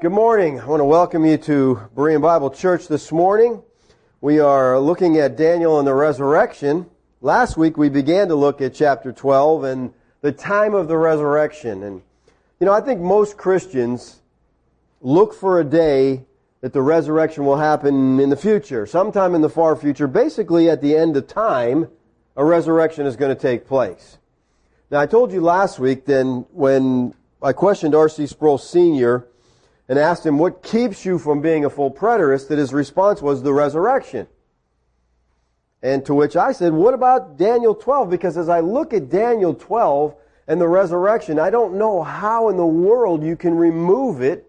Good morning. I want to welcome you to Berean Bible Church this morning. We are looking at Daniel and the resurrection. Last week we began to look at chapter 12 and the time of the resurrection. And, you know, I think most Christians look for a day that the resurrection will happen in the future, sometime in the far future. Basically, at the end of time, a resurrection is going to take place. Now, I told you last week then when I questioned R.C. Sproul Sr., and asked him, What keeps you from being a full preterist? that his response was the resurrection. And to which I said, What about Daniel 12? Because as I look at Daniel 12 and the resurrection, I don't know how in the world you can remove it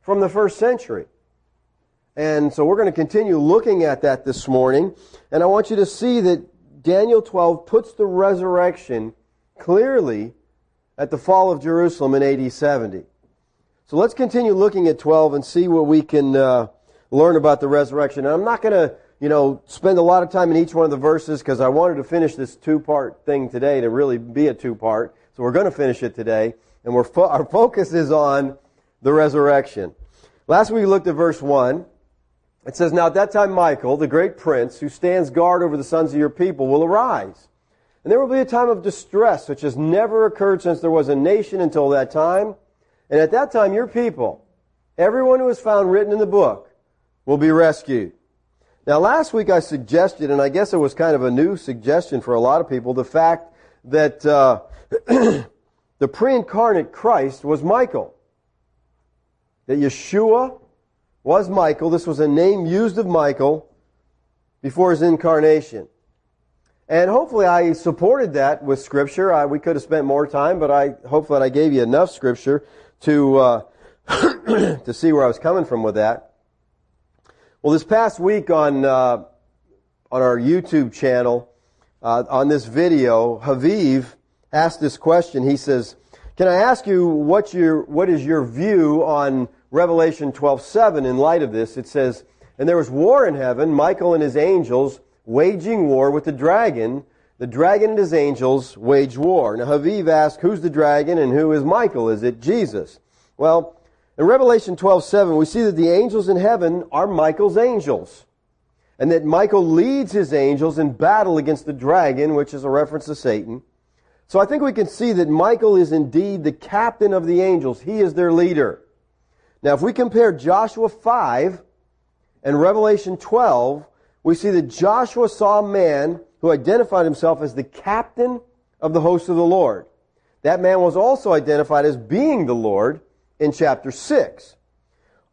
from the first century. And so we're going to continue looking at that this morning. And I want you to see that Daniel 12 puts the resurrection clearly at the fall of Jerusalem in AD 70. So let's continue looking at 12 and see what we can uh, learn about the resurrection. And I'm not going to, you know, spend a lot of time in each one of the verses because I wanted to finish this two-part thing today to really be a two-part. So we're going to finish it today, and we're fo- our focus is on the resurrection. Last week we looked at verse one. It says, "Now at that time Michael, the great prince, who stands guard over the sons of your people, will arise." And there will be a time of distress, which has never occurred since there was a nation until that time. And at that time, your people, everyone who is found written in the book, will be rescued. Now, last week I suggested, and I guess it was kind of a new suggestion for a lot of people, the fact that uh, the pre-incarnate Christ was Michael. That Yeshua was Michael. This was a name used of Michael before his incarnation. And hopefully I supported that with scripture. I, we could have spent more time, but I hope that I gave you enough scripture to uh, to see where I was coming from with that. Well, this past week on uh, on our YouTube channel, uh, on this video, Haviv asked this question. He says, "Can I ask you what your what is your view on Revelation 12:7 in light of this?" It says, "And there was war in heaven, Michael and his angels waging war with the dragon." The dragon and his angels wage war. Now Haviv asks, who's the dragon and who is Michael? Is it Jesus? Well, in Revelation 12:7, we see that the angels in heaven are Michael's angels. And that Michael leads his angels in battle against the dragon, which is a reference to Satan. So I think we can see that Michael is indeed the captain of the angels. He is their leader. Now, if we compare Joshua 5 and Revelation 12, we see that Joshua saw a man who identified himself as the captain of the host of the Lord. That man was also identified as being the Lord in chapter 6.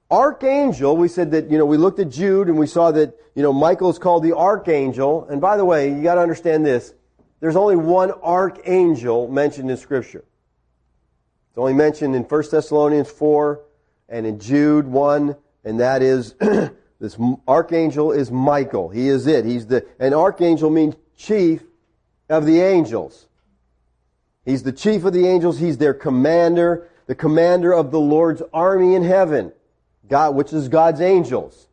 Archangel, we said that, you know, we looked at Jude and we saw that, you know, Michael is called the archangel. And by the way, you got to understand this. There's only one archangel mentioned in Scripture. It's only mentioned in 1 Thessalonians 4 and in Jude 1, and that is This archangel is Michael. He is it. He's the, an archangel means chief of the angels. He's the chief of the angels. He's their commander, the commander of the Lord's army in heaven, God, which is God's angels.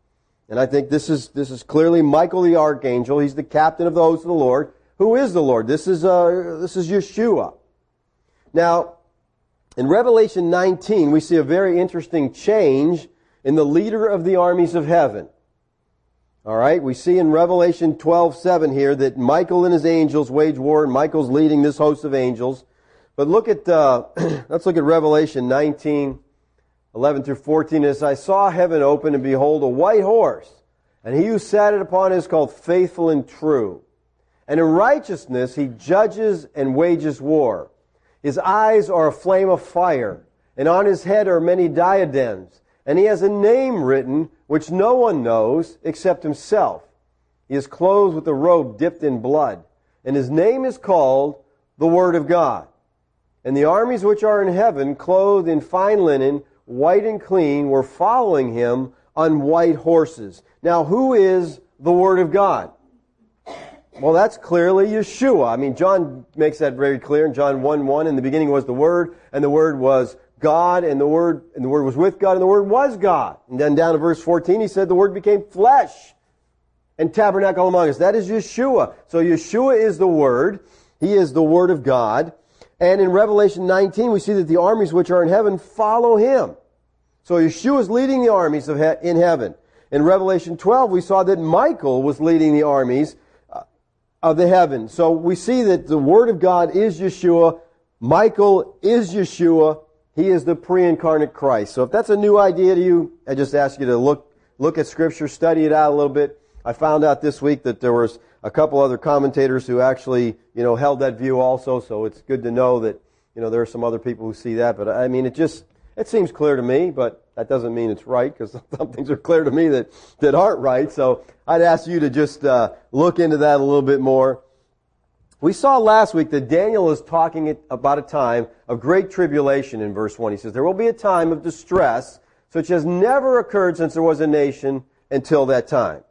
And I think this is, this is clearly Michael the archangel. He's the captain of the host of the Lord. Who is the Lord? This is, uh, this is Yeshua. Now, in Revelation 19, we see a very interesting change in the leader of the armies of heaven. All right, we see in Revelation 12:7 here that Michael and his angels wage war, and Michael's leading this host of angels. But look at uh, let's look at Revelation 19, 11 through 14. As I saw heaven open, and behold, a white horse, and he who sat it upon is called Faithful and True. And in righteousness he judges and wages war. His eyes are a flame of fire, and on his head are many diadems and he has a name written which no one knows except himself. He is clothed with a robe dipped in blood, and his name is called the Word of God. And the armies which are in heaven, clothed in fine linen, white and clean, were following him on white horses. Now, who is the Word of God? Well, that's clearly Yeshua. I mean, John makes that very clear in John 1 1. In the beginning was the Word, and the Word was God and the Word, and the Word was with God and the Word was God. And then down to verse 14, he said the Word became flesh and tabernacle among us. That is Yeshua. So Yeshua is the Word. He is the Word of God. And in Revelation 19, we see that the armies which are in heaven follow Him. So Yeshua is leading the armies of he- in heaven. In Revelation 12, we saw that Michael was leading the armies uh, of the heaven. So we see that the Word of God is Yeshua. Michael is Yeshua. He is the pre-incarnate Christ. So if that's a new idea to you, I just ask you to look, look at Scripture, study it out a little bit. I found out this week that there was a couple other commentators who actually, you know, held that view also. So it's good to know that, you know, there are some other people who see that. But I mean, it just, it seems clear to me, but that doesn't mean it's right because some things are clear to me that, that aren't right. So I'd ask you to just uh, look into that a little bit more. We saw last week that Daniel is talking about a time of great tribulation in verse 1. He says, There will be a time of distress such as never occurred since there was a nation until that time.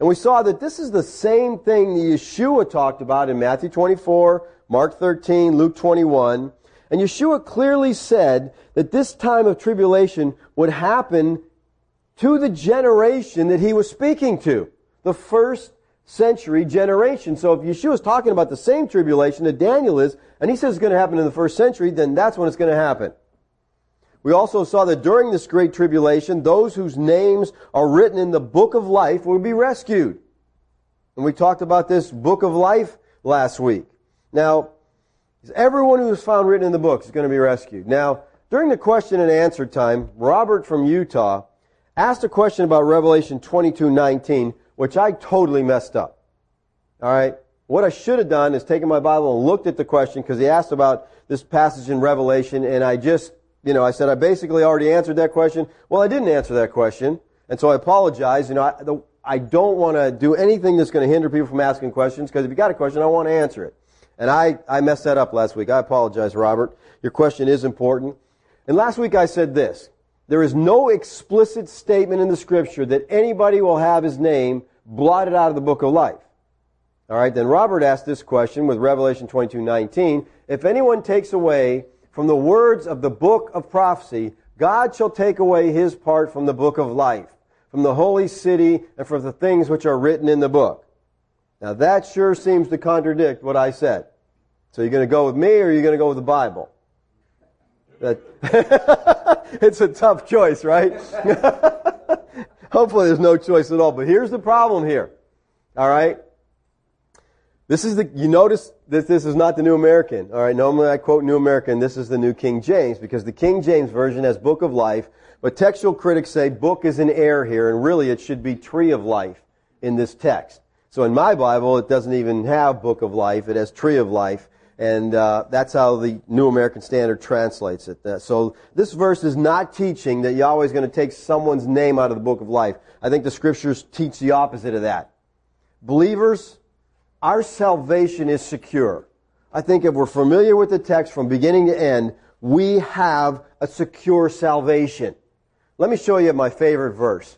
And we saw that this is the same thing that Yeshua talked about in Matthew 24, Mark 13, Luke 21. And Yeshua clearly said that this time of tribulation would happen to the generation that he was speaking to. The first century generation. So if Yeshua is talking about the same tribulation that Daniel is, and he says it's going to happen in the first century, then that's when it's going to happen. We also saw that during this great tribulation, those whose names are written in the book of life will be rescued. And we talked about this book of life last week. Now, everyone who is found written in the book is going to be rescued. Now, during the question and answer time, Robert from Utah asked a question about Revelation 22:19, which I totally messed up. All right? What I should have done is taken my Bible and looked at the question because he asked about this passage in Revelation and I just you know, I said I basically already answered that question. Well, I didn't answer that question, and so I apologize. You know, I, the, I don't want to do anything that's going to hinder people from asking questions because if you got a question, I want to answer it. And I, I messed that up last week. I apologize, Robert. Your question is important. And last week I said this. There is no explicit statement in the scripture that anybody will have his name blotted out of the book of life. All right, then Robert asked this question with Revelation 22:19, if anyone takes away from the words of the book of prophecy, God shall take away his part from the book of life, from the holy city, and from the things which are written in the book. Now that sure seems to contradict what I said. So you're going to go with me or are you going to go with the Bible? That it's a tough choice, right? Hopefully there's no choice at all. But here's the problem here. All right? This is the, you notice that this is not the New American. All right, normally I quote New American. This is the New King James because the King James Version has Book of Life, but textual critics say book is an error here, and really it should be Tree of Life in this text. So in my Bible, it doesn't even have Book of Life; it has Tree of Life, and uh, that's how the New American Standard translates it. Uh, so this verse is not teaching that Yahweh is going to take someone's name out of the Book of Life. I think the Scriptures teach the opposite of that. Believers our salvation is secure. I think if we're familiar with the text from beginning to end, we have a secure salvation. Let me show you my favorite verse.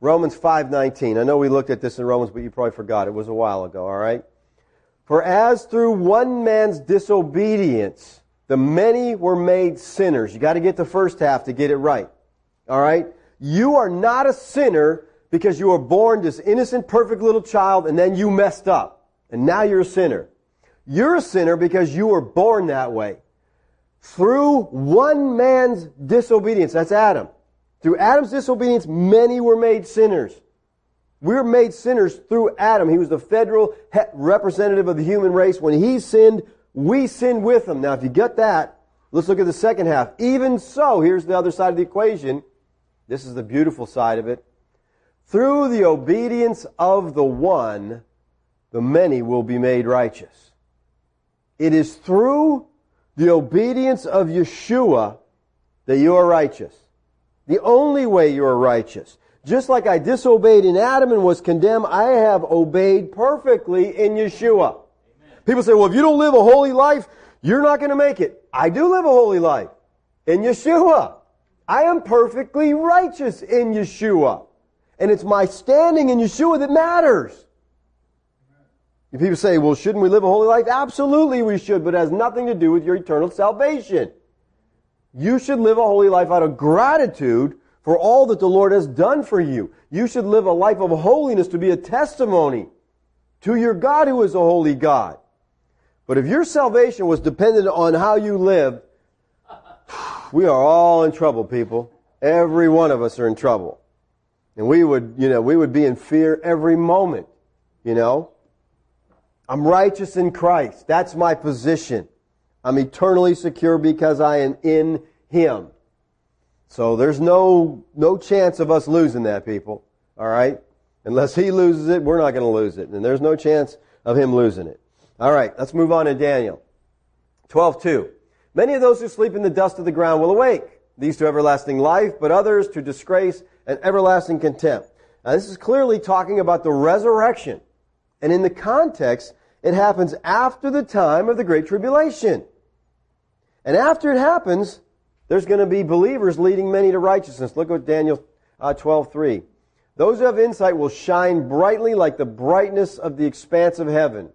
Romans 5:19. I know we looked at this in Romans, but you probably forgot. It was a while ago, all right? For as through one man's disobedience the many were made sinners. You got to get the first half to get it right. All right? You are not a sinner because you were born this innocent, perfect little child and then you messed up and now you're a sinner. You're a sinner because you were born that way. Through one man's disobedience, that's Adam. Through Adam's disobedience, many were made sinners. We were made sinners through Adam. He was the federal representative of the human race. When he sinned, we sinned with him. Now, if you get that, let's look at the second half. Even so, here's the other side of the equation. This is the beautiful side of it. Through the obedience of the one, the many will be made righteous. It is through the obedience of Yeshua that you are righteous. The only way you are righteous. Just like I disobeyed in Adam and was condemned, I have obeyed perfectly in Yeshua. Amen. People say, well, if you don't live a holy life, you're not going to make it. I do live a holy life in Yeshua. I am perfectly righteous in Yeshua. And it's my standing in Yeshua that matters. If people say, well, shouldn't we live a holy life? Absolutely we should, but it has nothing to do with your eternal salvation. You should live a holy life out of gratitude for all that the Lord has done for you. You should live a life of holiness to be a testimony to your God who is a holy God. But if your salvation was dependent on how you lived, we are all in trouble, people. Every one of us are in trouble. And we would, you know, we would be in fear every moment, you know. I'm righteous in Christ. That's my position. I'm eternally secure because I am in Him. So there's no, no chance of us losing that, people. Alright? Unless He loses it, we're not going to lose it. And there's no chance of Him losing it. Alright, let's move on to Daniel. 12.2. Many of those who sleep in the dust of the ground will awake. These to everlasting life, but others to disgrace and everlasting contempt. Now this is clearly talking about the resurrection. And in the context, it happens after the time of the Great Tribulation. And after it happens, there's going to be believers leading many to righteousness. Look at Daniel uh, 12:3. Those who have insight will shine brightly like the brightness of the expanse of heaven.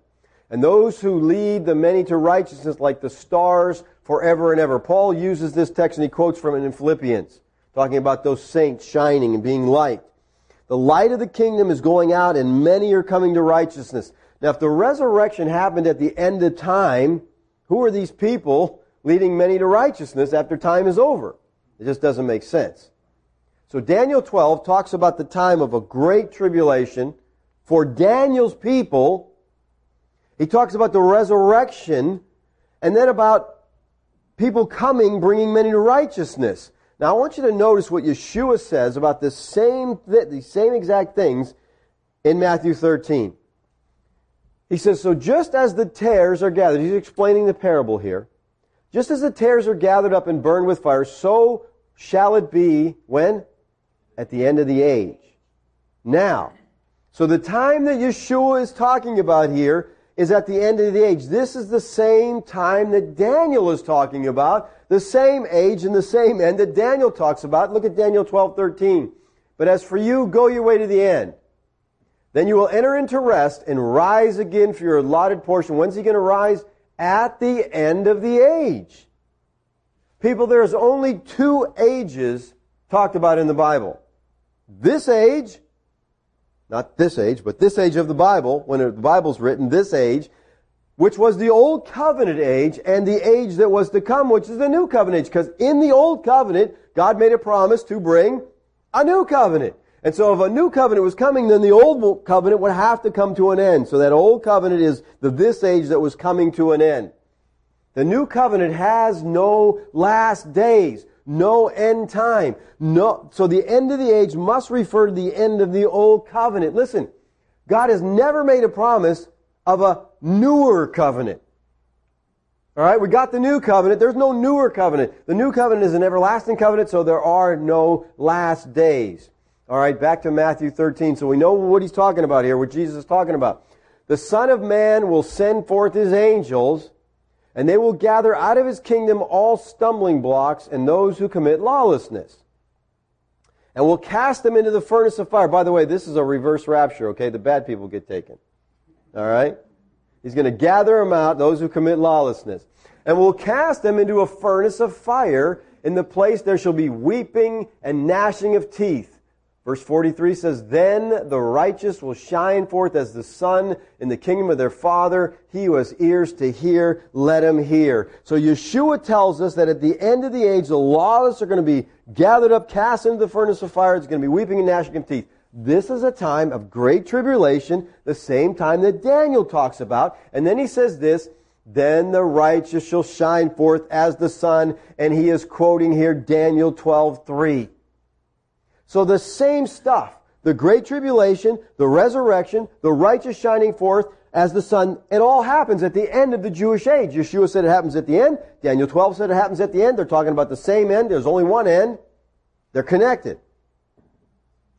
And those who lead the many to righteousness like the stars forever and ever. Paul uses this text and he quotes from it in Philippians, talking about those saints shining and being light. The light of the kingdom is going out and many are coming to righteousness. Now, if the resurrection happened at the end of time, who are these people leading many to righteousness after time is over? It just doesn't make sense. So Daniel 12 talks about the time of a great tribulation for Daniel's people. He talks about the resurrection and then about people coming bringing many to righteousness. Now I want you to notice what Yeshua says about the same, the same exact things in Matthew 13. He says, so just as the tares are gathered, he's explaining the parable here. Just as the tares are gathered up and burned with fire, so shall it be when? At the end of the age. Now, so the time that Yeshua is talking about here is at the end of the age. This is the same time that Daniel is talking about, the same age and the same end that Daniel talks about. Look at Daniel 12, 13. But as for you, go your way to the end. Then you will enter into rest and rise again for your allotted portion. When's he going to rise? At the end of the age. People, there's only two ages talked about in the Bible. This age, not this age, but this age of the Bible, when the Bible's written, this age, which was the old covenant age, and the age that was to come, which is the new covenant age. Because in the old covenant, God made a promise to bring a new covenant. And so if a new covenant was coming, then the old covenant would have to come to an end. So that old covenant is the this age that was coming to an end. The new covenant has no last days, no end time. No, so the end of the age must refer to the end of the old covenant. Listen, God has never made a promise of a newer covenant. All right, we got the new covenant. There's no newer covenant. The new covenant is an everlasting covenant, so there are no last days. All right, back to Matthew 13. So we know what he's talking about here, what Jesus is talking about. The Son of Man will send forth his angels, and they will gather out of his kingdom all stumbling blocks and those who commit lawlessness. And will cast them into the furnace of fire. By the way, this is a reverse rapture, okay? The bad people get taken. All right? He's going to gather them out, those who commit lawlessness. And will cast them into a furnace of fire. In the place there shall be weeping and gnashing of teeth. Verse 43 says, Then the righteous will shine forth as the sun in the kingdom of their Father. He who has ears to hear, let him hear. So Yeshua tells us that at the end of the age, the lawless are going to be gathered up, cast into the furnace of fire. It's going to be weeping and gnashing of teeth. This is a time of great tribulation, the same time that Daniel talks about. And then he says this, then the righteous shall shine forth as the sun. And he is quoting here Daniel 12, 3. So the same stuff, the great tribulation, the resurrection, the righteous shining forth as the sun, it all happens at the end of the Jewish age. Yeshua said it happens at the end. Daniel 12 said it happens at the end. They're talking about the same end. There's only one end. They're connected.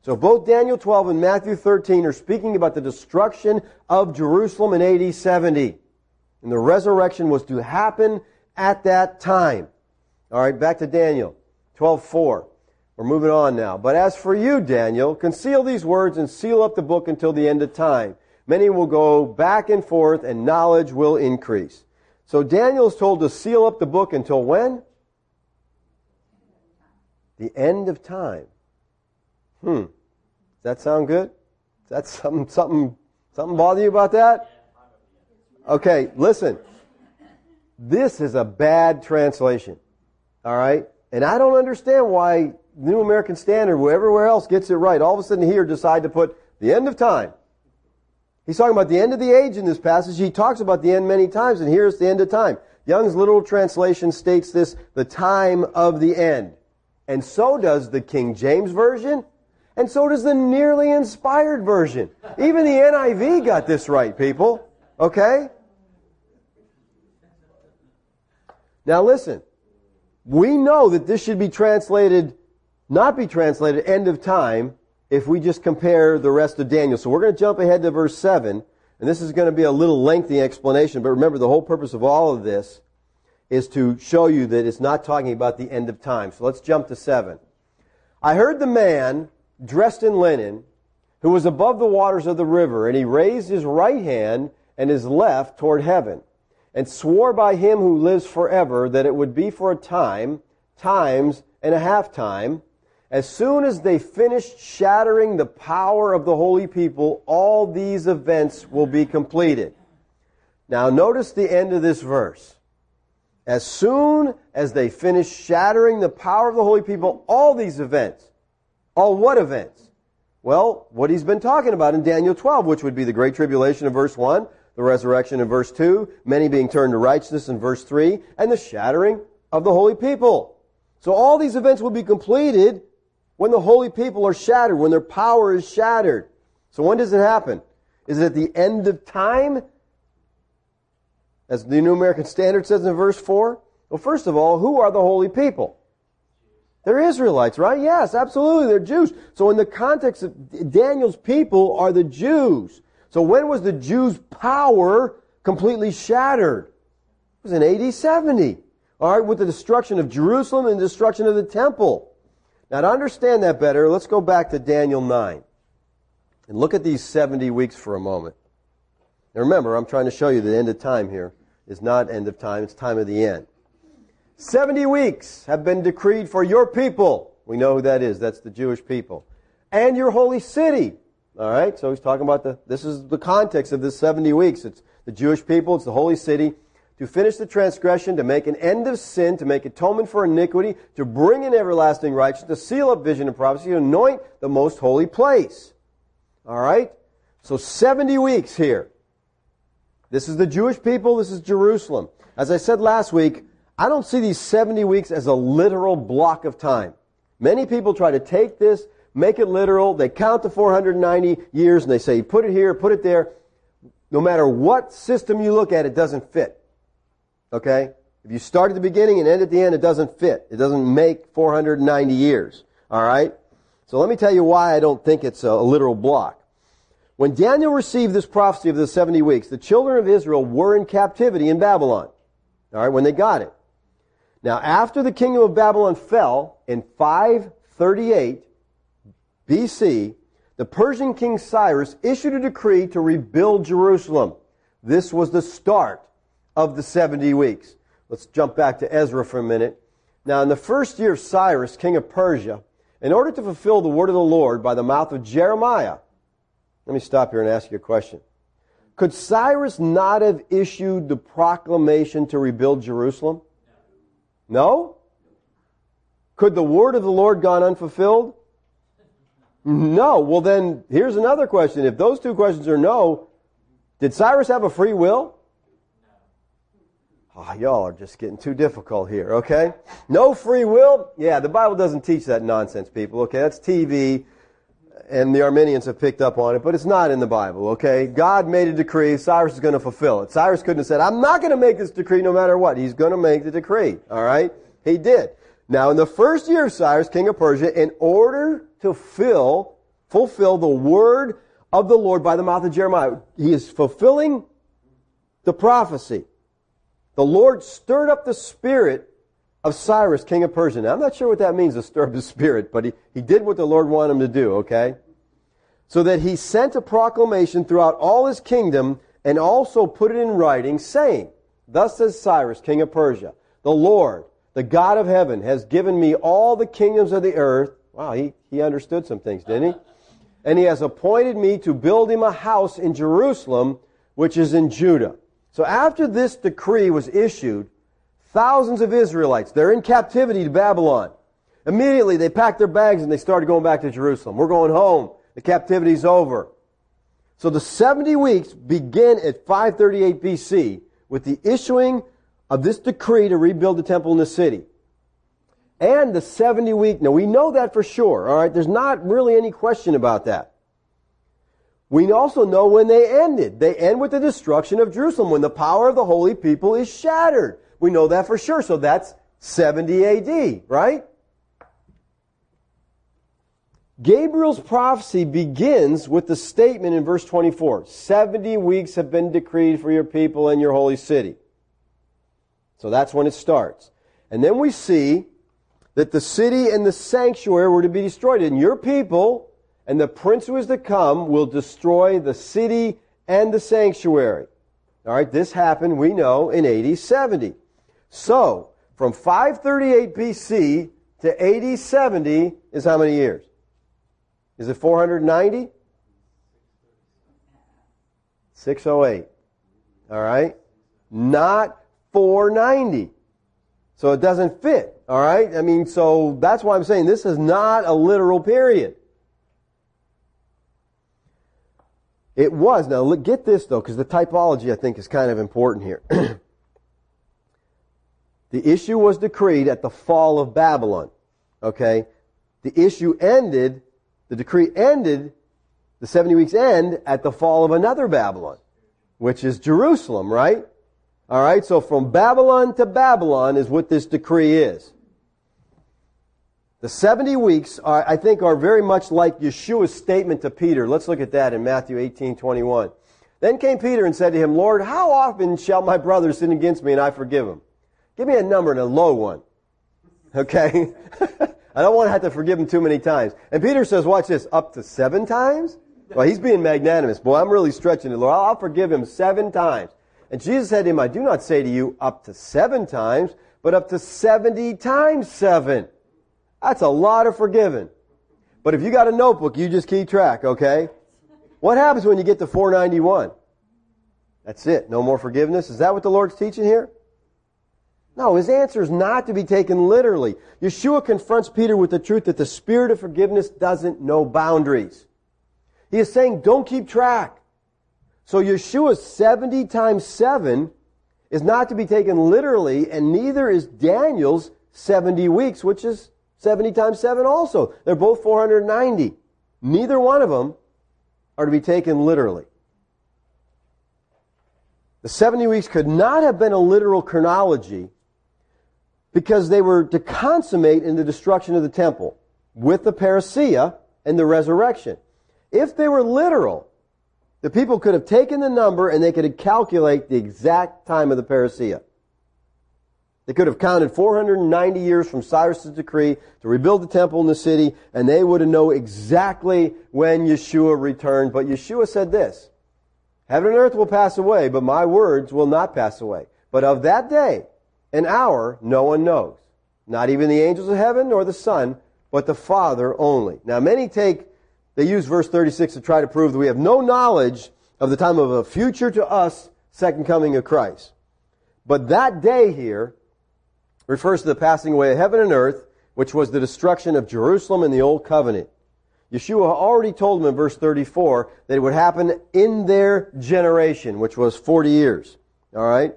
So both Daniel 12 and Matthew 13 are speaking about the destruction of Jerusalem in AD 70. And the resurrection was to happen at that time. All right, back to Daniel 12:4. We're moving on now. But as for you, Daniel, conceal these words and seal up the book until the end of time. Many will go back and forth and knowledge will increase. So Daniel is told to seal up the book until when? The end of time. Hmm. Does that sound good? Does that something, something, something bother you about that? Okay, listen. This is a bad translation. All right? And I don't understand why New American Standard, where everywhere else gets it right. All of a sudden here decide to put the end of time. He's talking about the end of the age in this passage. He talks about the end many times, and here's the end of time. Young's literal translation states this, the time of the end. And so does the King James Version, and so does the nearly inspired version. Even the NIV got this right, people. Okay? Now listen. We know that this should be translated, not be translated end of time, if we just compare the rest of Daniel. So we're going to jump ahead to verse 7, and this is going to be a little lengthy explanation, but remember the whole purpose of all of this is to show you that it's not talking about the end of time. So let's jump to 7. I heard the man dressed in linen who was above the waters of the river, and he raised his right hand and his left toward heaven and swore by him who lives forever that it would be for a time, times and a half time. As soon as they finished shattering the power of the holy people, all these events will be completed. Now notice the end of this verse. As soon as they finish shattering the power of the holy people, all these events. All what events? Well, what he's been talking about in Daniel 12, which would be the Great Tribulation in verse 1, the resurrection in verse 2, many being turned to righteousness in verse 3, and the shattering of the holy people. So all these events will be completed when the holy people are shattered, when their power is shattered. So when does it happen? Is it at the end of time? As the New American Standard says in verse 4? Well, first of all, who are the holy people? They're Israelites, right? Yes, absolutely. They're Jews. So in the context of Daniel's people are the Jews. So when was the Jews' power completely shattered? It was in AD 70. All right, with the destruction of Jerusalem and the destruction of the temple. Now to understand that better, let's go back to Daniel 9 and look at these 70 weeks for a moment. Now remember, I'm trying to show you the end of time here is not end of time, it's time of the end. 70 weeks have been decreed for your people. We know who that is. That's the Jewish people. And your holy city. All right, so he's talking about the, this is the context of this 70 weeks. It's the Jewish people, it's the holy city, to finish the transgression, to make an end of sin, to make atonement for iniquity, to bring in everlasting righteousness, to seal up vision and prophecy, to anoint the most holy place. All right? So 70 weeks here. This is the Jewish people, this is Jerusalem. As I said last week, I don't see these 70 weeks as a literal block of time. Many people try to take this make it literal. They count the 490 years and they say, put it here, put it there. No matter what system you look at, it doesn't fit. Okay? If you start at the beginning and end at the end, it doesn't fit. It doesn't make 490 years. Alright? So let me tell you why I don't think it's a literal block. When Daniel received this prophecy of the 70 weeks, the children of Israel were in captivity in Babylon. Alright, when they got it. Now, after the kingdom of Babylon fell in 538, BC, the Persian king Cyrus issued a decree to rebuild Jerusalem. This was the start of the 70 weeks. Let's jump back to Ezra for a minute. Now, in the first year of Cyrus, king of Persia, in order to fulfill the word of the Lord by the mouth of Jeremiah, let me stop here and ask you a question. Could Cyrus not have issued the proclamation to rebuild Jerusalem? No? Could the word of the Lord gone unfulfilled? No. Well, then, here's another question. If those two questions are no, did Cyrus have a free will? Oh, y'all are just getting too difficult here, okay? No free will? Yeah, the Bible doesn't teach that nonsense, people, okay? That's TV, and the Arminians have picked up on it, but it's not in the Bible, okay? God made a decree, Cyrus is going to fulfill it. Cyrus couldn't have said, I'm not going to make this decree no matter what. He's going to make the decree, alright? He did. Now, in the first year of Cyrus, king of Persia, in order to fill, fulfill the word of the Lord by the mouth of Jeremiah. He is fulfilling the prophecy. The Lord stirred up the spirit of Cyrus, king of Persia. Now, I'm not sure what that means to stir up the spirit, but he, he did what the Lord wanted him to do, okay? So that he sent a proclamation throughout all his kingdom and also put it in writing, saying, Thus says Cyrus, king of Persia, the Lord, the God of heaven, has given me all the kingdoms of the earth Wow, he, he understood some things, didn't he? And he has appointed me to build him a house in Jerusalem, which is in Judah. So after this decree was issued, thousands of Israelites, they're in captivity to Babylon. Immediately they packed their bags and they started going back to Jerusalem. We're going home. The captivity's over. So the 70 weeks begin at 538 BC with the issuing of this decree to rebuild the temple in the city. And the 70 week, now we know that for sure, alright? There's not really any question about that. We also know when they ended. They end with the destruction of Jerusalem, when the power of the holy people is shattered. We know that for sure. So that's 70 AD, right? Gabriel's prophecy begins with the statement in verse 24 70 weeks have been decreed for your people and your holy city. So that's when it starts. And then we see that the city and the sanctuary were to be destroyed. And your people and the prince who is to come will destroy the city and the sanctuary. All right, this happened, we know, in AD 70. So, from 538 BC to AD 70 is how many years? Is it 490? 608. All right? Not 490. So it doesn't fit. All right? I mean, so that's why I'm saying this is not a literal period. It was. Now, look, get this though, because the typology I think is kind of important here. the issue was decreed at the fall of Babylon. Okay? The issue ended the decree ended, the 70 weeks end at the fall of another Babylon, which is Jerusalem, right? Alright, so from Babylon to Babylon is what this decree is. The 70 weeks are, I think, are very much like Yeshua's statement to Peter. Let's look at that in Matthew 18, 21. Then came Peter and said to him, Lord, how often shall my brother sin against me and I forgive him? Give me a number and a low one. Okay? I don't want to have to forgive him too many times. And Peter says, watch this, up to seven times? Well, he's being magnanimous. Boy, I'm really stretching it, Lord. I'll forgive him seven times. And Jesus said to him, I do not say to you up to seven times, but up to 70 times seven. That's a lot of forgiving. But if you got a notebook, you just keep track, okay? What happens when you get to 491? That's it. No more forgiveness. Is that what the Lord's teaching here? No, his answer is not to be taken literally. Yeshua confronts Peter with the truth that the spirit of forgiveness doesn't know boundaries. He is saying, don't keep track. So Yeshua's 70 times 7 is not to be taken literally, and neither is Daniel's 70 weeks, which is 70 times 7 also. They're both 490. Neither one of them are to be taken literally. The 70 weeks could not have been a literal chronology because they were to consummate in the destruction of the temple with the parousia and the resurrection. If they were literal, the people could have taken the number and they could calculate the exact time of the parousia. They could have counted 490 years from Cyrus's decree to rebuild the temple in the city, and they would have known exactly when Yeshua returned. But Yeshua said this, Heaven and earth will pass away, but my words will not pass away. But of that day an hour no one knows. Not even the angels of heaven nor the Son, but the Father only. Now many take, they use verse 36 to try to prove that we have no knowledge of the time of a future to us second coming of Christ. But that day here refers to the passing away of heaven and earth, which was the destruction of Jerusalem in the Old Covenant. Yeshua already told them in verse 34 that it would happen in their generation, which was 40 years. Alright?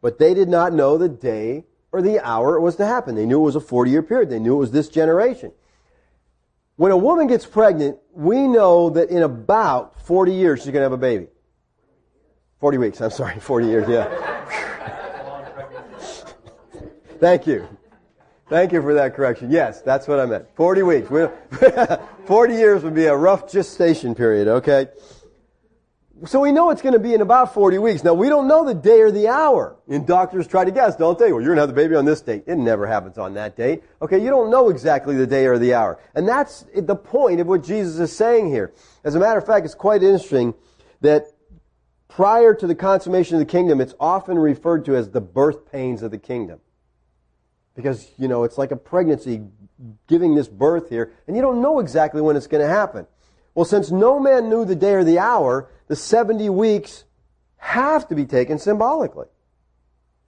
But they did not know the day or the hour it was to happen. They knew it was a 40 year period. They knew it was this generation. When a woman gets pregnant, we know that in about 40 years she's going to have a baby. 40 weeks, I'm sorry, 40 years, yeah. Thank you. Thank you for that correction. Yes, that's what I meant. 40 weeks. 40 years would be a rough gestation period, okay? So we know it's going to be in about 40 weeks. Now we don't know the day or the hour. And doctors try to guess, don't they? Well, you're going to have the baby on this date. It never happens on that date. Okay, you don't know exactly the day or the hour. And that's the point of what Jesus is saying here. As a matter of fact, it's quite interesting that prior to the consummation of the kingdom, it's often referred to as the birth pains of the kingdom. Because, you know, it's like a pregnancy giving this birth here, and you don't know exactly when it's going to happen. Well, since no man knew the day or the hour, the 70 weeks have to be taken symbolically.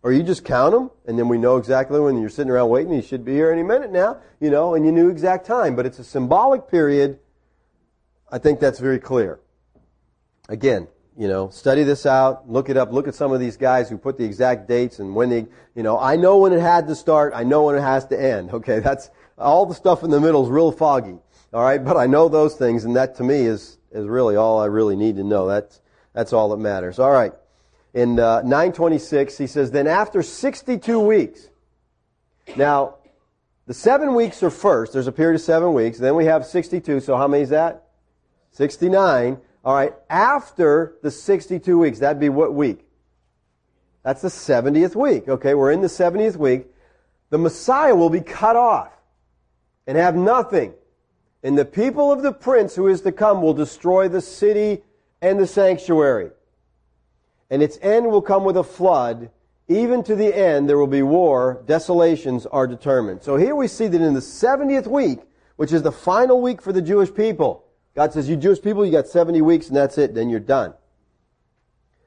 Or you just count them, and then we know exactly when you're sitting around waiting, you should be here any minute now, you know, and you knew exact time. But it's a symbolic period. I think that's very clear. Again, you know, study this out, look it up, look at some of these guys who put the exact dates and when they, you know, I know when it had to start, I know when it has to end. Okay, that's, all the stuff in the middle is real foggy. Alright, but I know those things and that to me is, is really all I really need to know. That's, that's all that matters. Alright. In uh, 926, he says, then after 62 weeks, now, the seven weeks are first. There's a period of seven weeks. Then we have 62. So how many is that? 69. All right. After the 62 weeks, that'd be what week? That's the 70th week. Okay. We're in the 70th week. The Messiah will be cut off and have nothing. And the people of the prince who is to come will destroy the city and the sanctuary. And its end will come with a flood. Even to the end, there will be war. Desolations are determined. So here we see that in the 70th week, which is the final week for the Jewish people, God says, you Jewish people, you got 70 weeks and that's it, then you're done.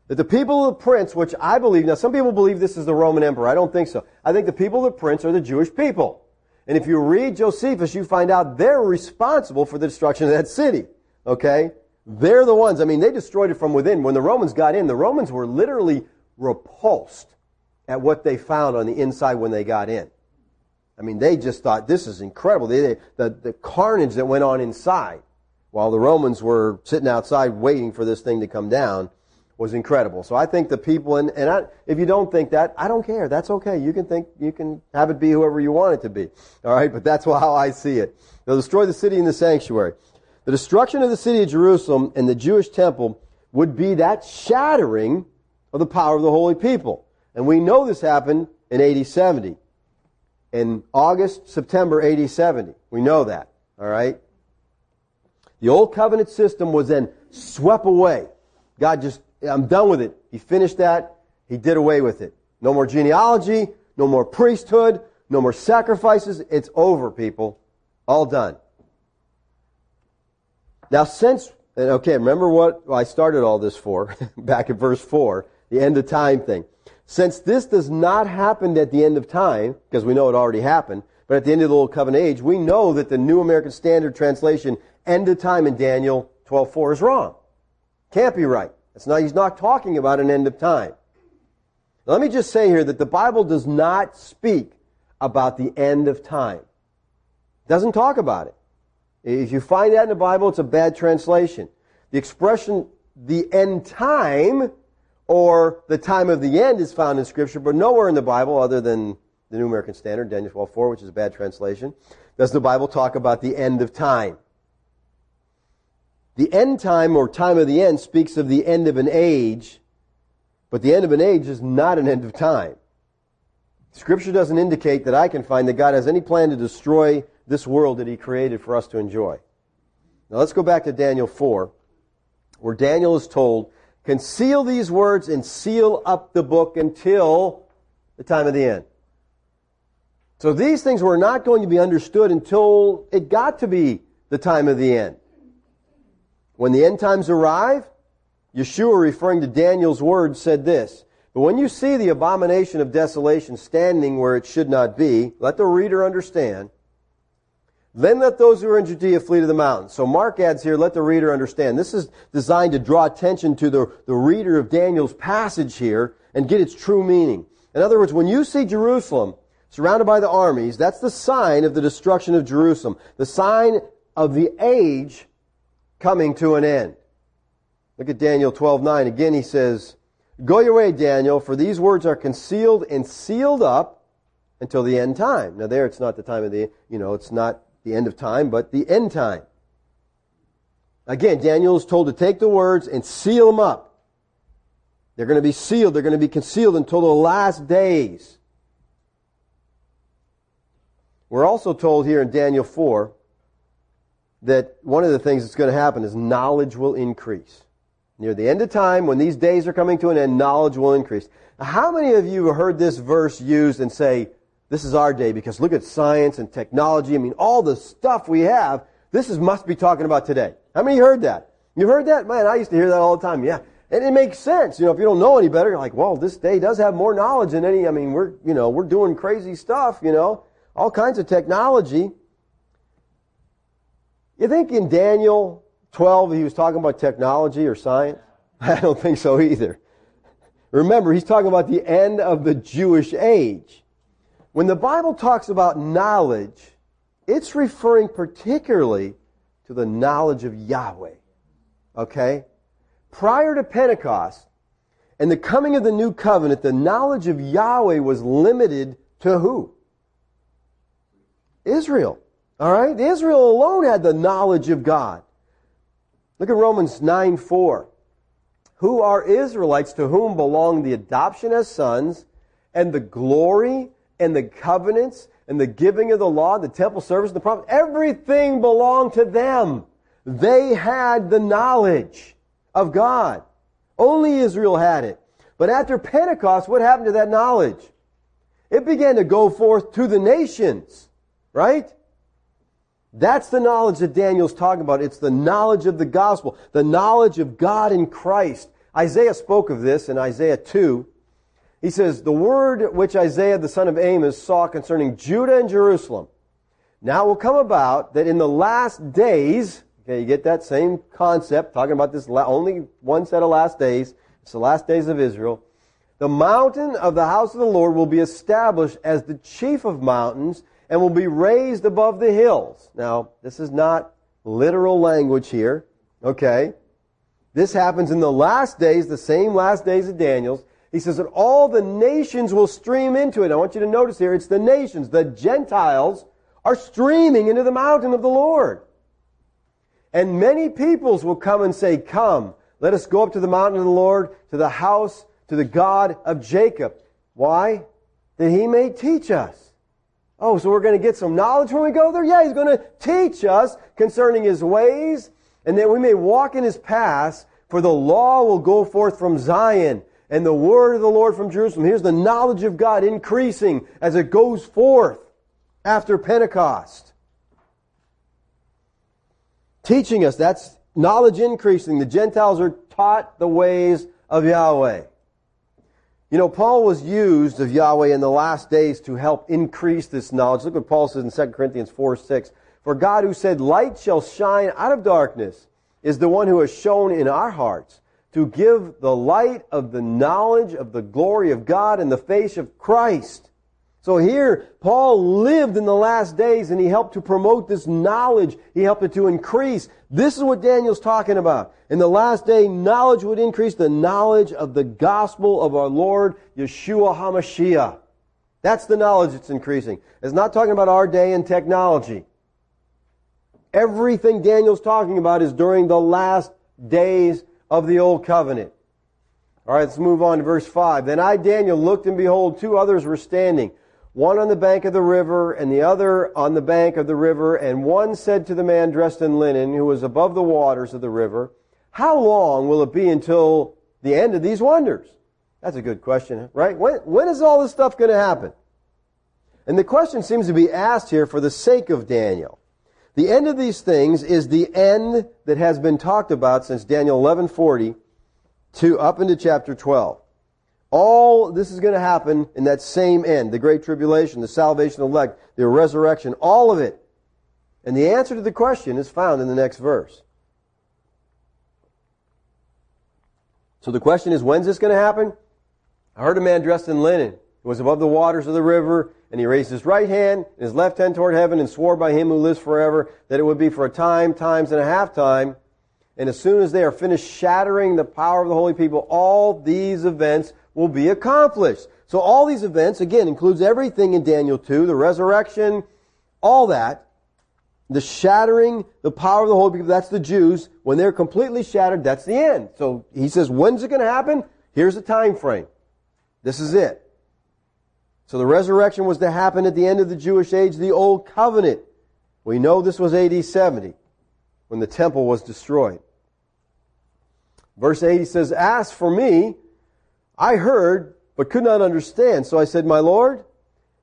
That the people of the prince, which I believe, now some people believe this is the Roman emperor. I don't think so. I think the people of the prince are the Jewish people. And if you read Josephus, you find out they're responsible for the destruction of that city. Okay? They're the ones, I mean, they destroyed it from within. When the Romans got in, the Romans were literally repulsed at what they found on the inside when they got in. I mean, they just thought, this is incredible. They, the, the carnage that went on inside while the Romans were sitting outside waiting for this thing to come down was incredible. So I think the people, and, and I, if you don't think that, I don't care. That's okay. You can think, you can have it be whoever you want it to be. Alright, but that's how I see it. They'll destroy the city and the sanctuary. The destruction of the city of Jerusalem and the Jewish temple would be that shattering of the power of the holy people. And we know this happened in AD 70. In August, September AD 70. We know that. Alright? The old covenant system was then swept away. God just, I'm done with it. He finished that. He did away with it. No more genealogy, no more priesthood, no more sacrifices. It's over, people. All done. Now, since, okay, remember what I started all this for, back in verse 4, the end of time thing. Since this does not happen at the end of time, because we know it already happened, but at the end of the Old Covenant age, we know that the New American Standard Translation end of time in Daniel 12:4 is wrong. Can't be right. It's not, he's not talking about an end of time. Let me just say here that the Bible does not speak about the end of time. It doesn't talk about it. If you find that in the Bible, it's a bad translation. The expression the end time or the time of the end is found in Scripture, but nowhere in the Bible other than the New American Standard, Daniel 12:4, which is a bad translation, does the Bible talk about the end of time. The end time or time of the end speaks of the end of an age, but the end of an age is not an end of time. Scripture doesn't indicate that I can find that God has any plan to destroy this world that He created for us to enjoy. Now let's go back to Daniel 4, where Daniel is told, conceal these words and seal up the book until the time of the end. So these things were not going to be understood until it got to be the time of the end. When the end times arrive, Yeshua, referring to Daniel's words, said this, But when you see the abomination of desolation standing where it should not be, let the reader understand. Then let those who are in Judea flee to the mountains. So Mark adds here, let the reader understand. This is designed to draw attention to the, the reader of Daniel's passage here and get its true meaning. In other words, when you see Jerusalem surrounded by the armies, that's the sign of the destruction of Jerusalem. The sign of the age coming to an end. Look at Daniel 12:9. Again he says, "Go your way, Daniel, for these words are concealed and sealed up until the end time." Now there it's not the time of the, you know, it's not the end of time, but the end time. Again, Daniel is told to take the words and seal them up. They're going to be sealed, they're going to be concealed until the last days. We're also told here in Daniel 4 that one of the things that's going to happen is knowledge will increase. Near the end of time, when these days are coming to an end, knowledge will increase. Now, how many of you have heard this verse used and say, this is our day because look at science and technology. I mean, all the stuff we have, this is, must be talking about today. How many heard that? You heard that? Man, I used to hear that all the time. Yeah. And it makes sense. You know, if you don't know any better, you're like, well, this day does have more knowledge than any, I mean, we're, you know, we're doing crazy stuff, you know, all kinds of technology. You think in Daniel 12 he was talking about technology or science? I don't think so either. Remember, he's talking about the end of the Jewish age. When the Bible talks about knowledge, it's referring particularly to the knowledge of Yahweh. Okay? Prior to Pentecost and the coming of the new covenant, the knowledge of Yahweh was limited to who? Israel. All right? Israel alone had the knowledge of God. Look at Romans 9 4. Who are Israelites to whom belong the adoption as sons and the glory and the covenants and the giving of the law, the temple service, the prophet. Everything belonged to them. They had the knowledge of God. Only Israel had it. But after Pentecost, what happened to that knowledge? It began to go forth to the nations, right? That's the knowledge that Daniel's talking about. It's the knowledge of the gospel, the knowledge of God in Christ. Isaiah spoke of this in Isaiah 2. He says, The word which Isaiah the son of Amos saw concerning Judah and Jerusalem. Now will come about that in the last days, okay, you get that same concept, talking about this only one set of last days. It's the last days of Israel. The mountain of the house of the Lord will be established as the chief of mountains and will be raised above the hills. Now, this is not literal language here, okay? This happens in the last days, the same last days of Daniel's. He says that all the nations will stream into it. I want you to notice here, it's the nations, the Gentiles are streaming into the mountain of the Lord. And many peoples will come and say, Come, let us go up to the mountain of the Lord, to the house, to the God of Jacob. Why? That he may teach us Oh, so we're going to get some knowledge when we go there? Yeah, he's going to teach us concerning his ways, and that we may walk in his paths, for the law will go forth from Zion, and the word of the Lord from Jerusalem. Here's the knowledge of God increasing as it goes forth after Pentecost. Teaching us, that's knowledge increasing. The Gentiles are taught the ways of Yahweh. You know, Paul was used of Yahweh in the last days to help increase this knowledge. Look what Paul says in 2 Corinthians 4 6. For God who said, Light shall shine out of darkness, is the one who has shown in our hearts to give the light of the knowledge of the glory of God in the face of Christ. So here, Paul lived in the last days and he helped to promote this knowledge. He helped it to increase. This is what Daniel's talking about. In the last day, knowledge would increase the knowledge of the gospel of our Lord Yeshua HaMashiach. That's the knowledge that's increasing. It's not talking about our day and technology. Everything Daniel's talking about is during the last days of the Old Covenant. All right, let's move on to verse 5. Then I, Daniel, looked and behold, two others were standing one on the bank of the river and the other on the bank of the river. And one said to the man dressed in linen who was above the waters of the river, How long will it be until the end of these wonders? That's a good question, right? When, when is all this stuff going to happen? And the question seems to be asked here for the sake of Daniel. The end of these things is the end that has been talked about since Daniel 1140 to up into chapter 12. All this is going to happen in that same end the great tribulation, the salvation of the elect, the resurrection, all of it. And the answer to the question is found in the next verse. So the question is, when's this going to happen? I heard a man dressed in linen who was above the waters of the river, and he raised his right hand and his left hand toward heaven and swore by him who lives forever that it would be for a time, times, and a half time. And as soon as they are finished shattering the power of the holy people, all these events will be accomplished. So all these events, again, includes everything in Daniel 2, the resurrection, all that, the shattering, the power of the holy people, that's the Jews. When they're completely shattered, that's the end. So he says, when's it going to happen? Here's the time frame. This is it. So the resurrection was to happen at the end of the Jewish age, the Old Covenant. We know this was AD 70, when the temple was destroyed. Verse 80 says, Ask for me, I heard, but could not understand. So I said, My Lord,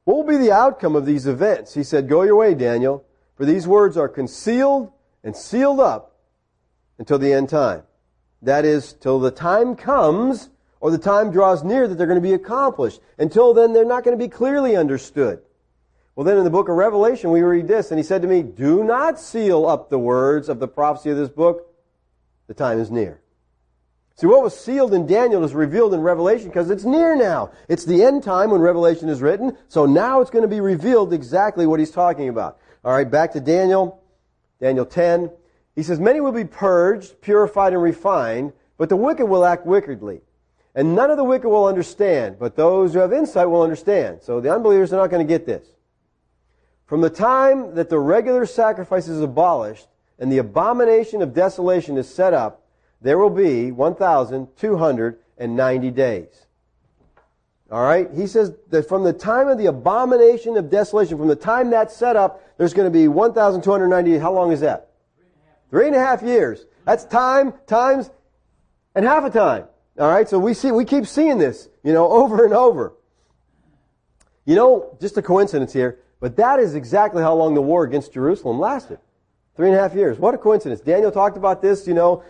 what will be the outcome of these events? He said, Go your way, Daniel, for these words are concealed and sealed up until the end time. That is, till the time comes or the time draws near that they're going to be accomplished. Until then, they're not going to be clearly understood. Well, then in the book of Revelation, we read this, and he said to me, Do not seal up the words of the prophecy of this book. The time is near. See, what was sealed in Daniel is revealed in Revelation because it's near now. It's the end time when Revelation is written, so now it's going to be revealed exactly what he's talking about. All right, back to Daniel, Daniel 10. He says, Many will be purged, purified, and refined, but the wicked will act wickedly. And none of the wicked will understand, but those who have insight will understand. So the unbelievers are not going to get this. From the time that the regular sacrifice is abolished and the abomination of desolation is set up, there will be 1,290 days. All right? He says that from the time of the abomination of desolation, from the time that's set up, there's going to be 1,290. How long is that? Three and a half years. That's time, times, and half a time. All right? So we see, we keep seeing this, you know, over and over. You know, just a coincidence here. But that is exactly how long the war against Jerusalem lasted. Three and a half years. What a coincidence. Daniel talked about this, you know,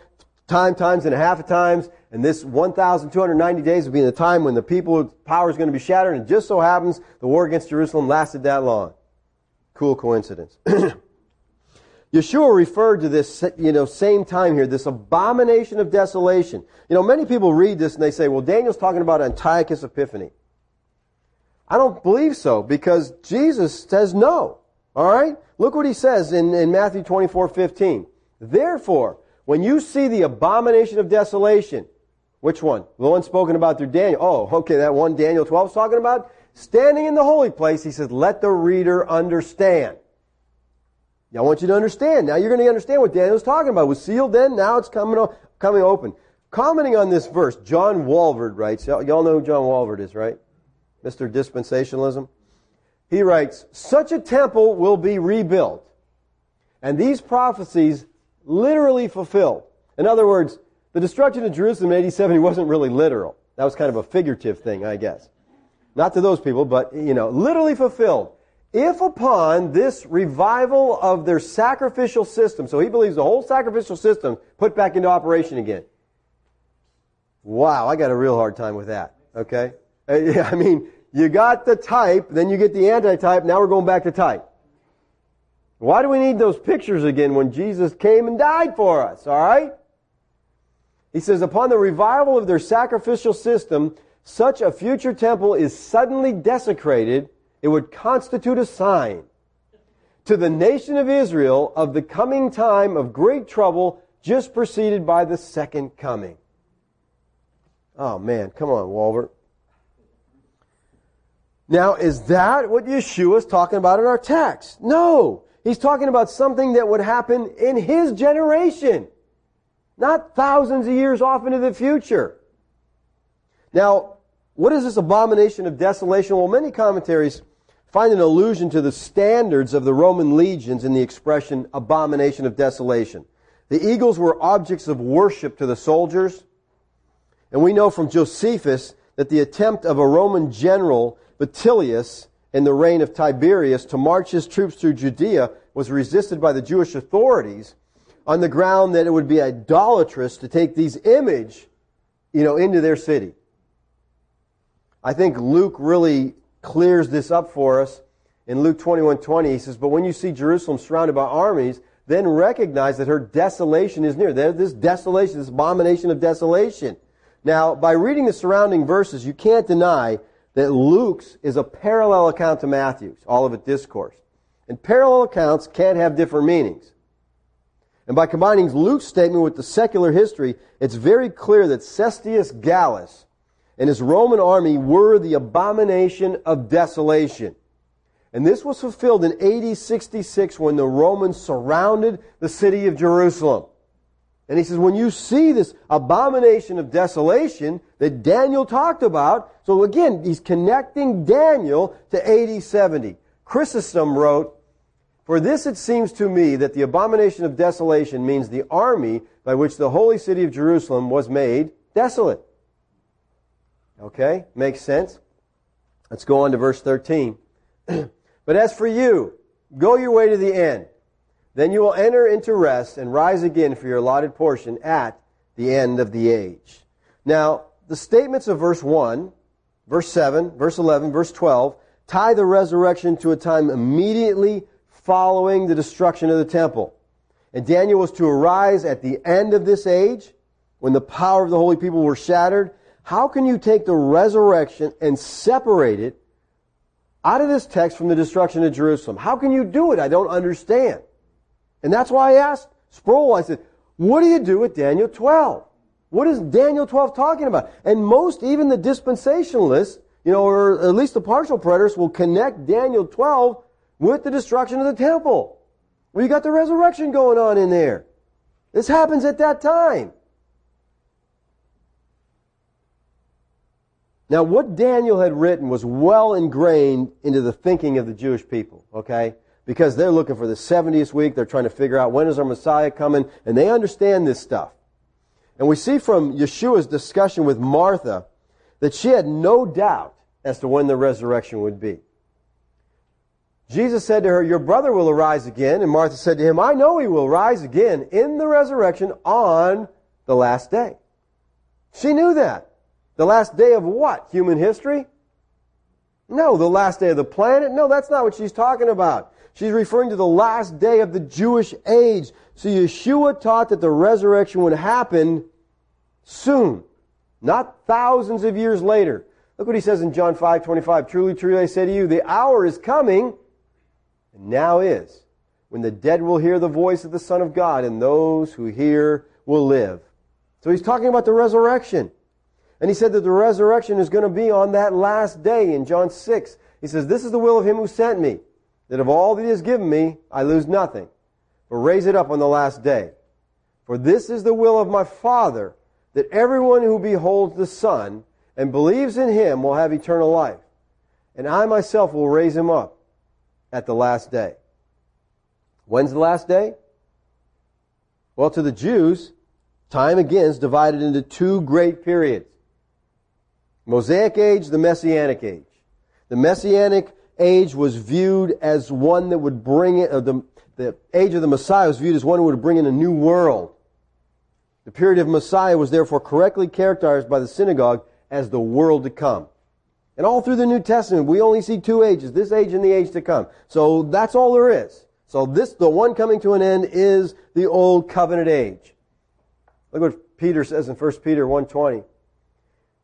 time, times, and a half of times. And this 1,290 days will be the time when the people's power is going to be shattered. And just so happens the war against Jerusalem lasted that long. Cool coincidence. Yeshua referred to this, you know, same time here, this abomination of desolation. You know, many people read this and they say, well, Daniel's talking about Antiochus Epiphanes. I don't believe so because Jesus says no. All right? Look what he says in, in Matthew 24, 15. Therefore, when you see the abomination of desolation, which one? The one spoken about through Daniel. Oh, okay, that one Daniel 12 is talking about? Standing in the holy place, he says, let the reader understand. Now, I want you to understand. Now you're going to understand what Daniel's talking about. It was sealed then, now it's coming, coming open. Commenting on this verse, John Walvoord writes, y'all know who John Walvoord is, right? Mr. Dispensationalism. He writes, such a temple will be rebuilt. And these prophecies literally fulfilled. In other words, the destruction of Jerusalem in AD 70 wasn't really literal. That was kind of a figurative thing, I guess. Not to those people, but, you know, literally fulfilled. If upon this revival of their sacrificial system, so he believes the whole sacrificial system put back into operation again. Wow, I got a real hard time with that. Okay? I mean, you got the type, then you get the antitype, now we're going back to type. Why do we need those pictures again when Jesus came and died for us, alright? He says, upon the revival of their sacrificial system, such a future temple is suddenly desecrated, it would constitute a sign to the nation of Israel of the coming time of great trouble just preceded by the second coming. Oh man, come on, Walvoord. Now, is that what Yeshua is talking about in our text? No. He's talking about something that would happen in his generation, not thousands of years off into the future. Now, what is this abomination of desolation? Well, many commentaries find an allusion to the standards of the Roman legions in the expression abomination of desolation. The eagles were objects of worship to the soldiers, and we know from Josephus that the attempt of a Roman general Vitellius in the reign of Tiberius to march his troops through Judea was resisted by the Jewish authorities on the ground that it would be idolatrous to take these image, you know, into their city. I think Luke really clears this up for us. In Luke 21:20 he says, "But when you see Jerusalem surrounded by armies, then recognize that her desolation is near." This desolation, this abomination of desolation. Now, by reading the surrounding verses, you can't deny that Luke's is a parallel account to Matthew's, all of it discourse. And parallel accounts can't have different meanings. And by combining Luke's statement with the secular history, it's very clear that Cestius Gallus and his Roman army were the abomination of desolation. And this was fulfilled in AD 66 when the Romans surrounded the city of Jerusalem. And he says, when you see this abomination of desolation that Daniel talked about, so again, he's connecting Daniel to AD 70. Chrysostom wrote, For this it seems to me that the abomination of desolation means the army by which the holy city of Jerusalem was made desolate. Okay? Makes sense? Let's go on to verse 13. but as for you, go your way to the end then you will enter into rest and rise again for your allotted portion at the end of the age. Now, the statements of verse 1, verse 7, verse 11, verse 12 tie the resurrection to a time immediately following the destruction of the temple. And Daniel was to arise at the end of this age when the power of the holy people were shattered. How can you take the resurrection and separate it out of this text from the destruction of Jerusalem? How can you do it? I don't understand. And that's why I asked Sproul, I said, what do you do with Daniel 12? What is Daniel 12 talking about? And most, even the dispensationalists, you know, or at least the partial preterists will connect Daniel 12 with the destruction of the temple. Well, you got the resurrection going on in there. This happens at that time. Now, what Daniel had written was well ingrained into the thinking of the Jewish people, okay? Because they're looking for the 70th week, they're trying to figure out when is our Messiah coming, and they understand this stuff. And we see from Yeshua's discussion with Martha that she had no doubt as to when the resurrection would be. Jesus said to her, Your brother will arise again. And Martha said to him, I know he will rise again in the resurrection on the last day. She knew that. The last day of what? Human history? No, the last day of the planet? No, that's not what she's talking about. She's referring to the last day of the Jewish age. So Yeshua taught that the resurrection would happen soon, not thousands of years later. Look what he says in John 5, 25. Truly, truly, I say to you, the hour is coming, and now is, when the dead will hear the voice of the Son of God, and those who hear will live. So he's talking about the resurrection. And he said that the resurrection is going to be on that last day in John 6. He says, This is the will of him who sent me, that of all that he has given me, I lose nothing, but raise it up on the last day. For this is the will of my Father, that everyone who beholds the Son and believes in him will have eternal life. And I myself will raise him up at the last day. When's the last day? Well, to the Jews, time again is divided into two great periods. Mosaic age, the Messianic age. The Messianic age was viewed as one that would bring it, the, the age of the Messiah was viewed as one who would bring in a new world. The period of Messiah was therefore correctly characterized by the synagogue as the world to come. And all through the New Testament, we only see two ages, this age and the age to come. So that's all there is. So this, the one coming to an end is the old covenant age. Look what Peter says in 1 Peter 1.20.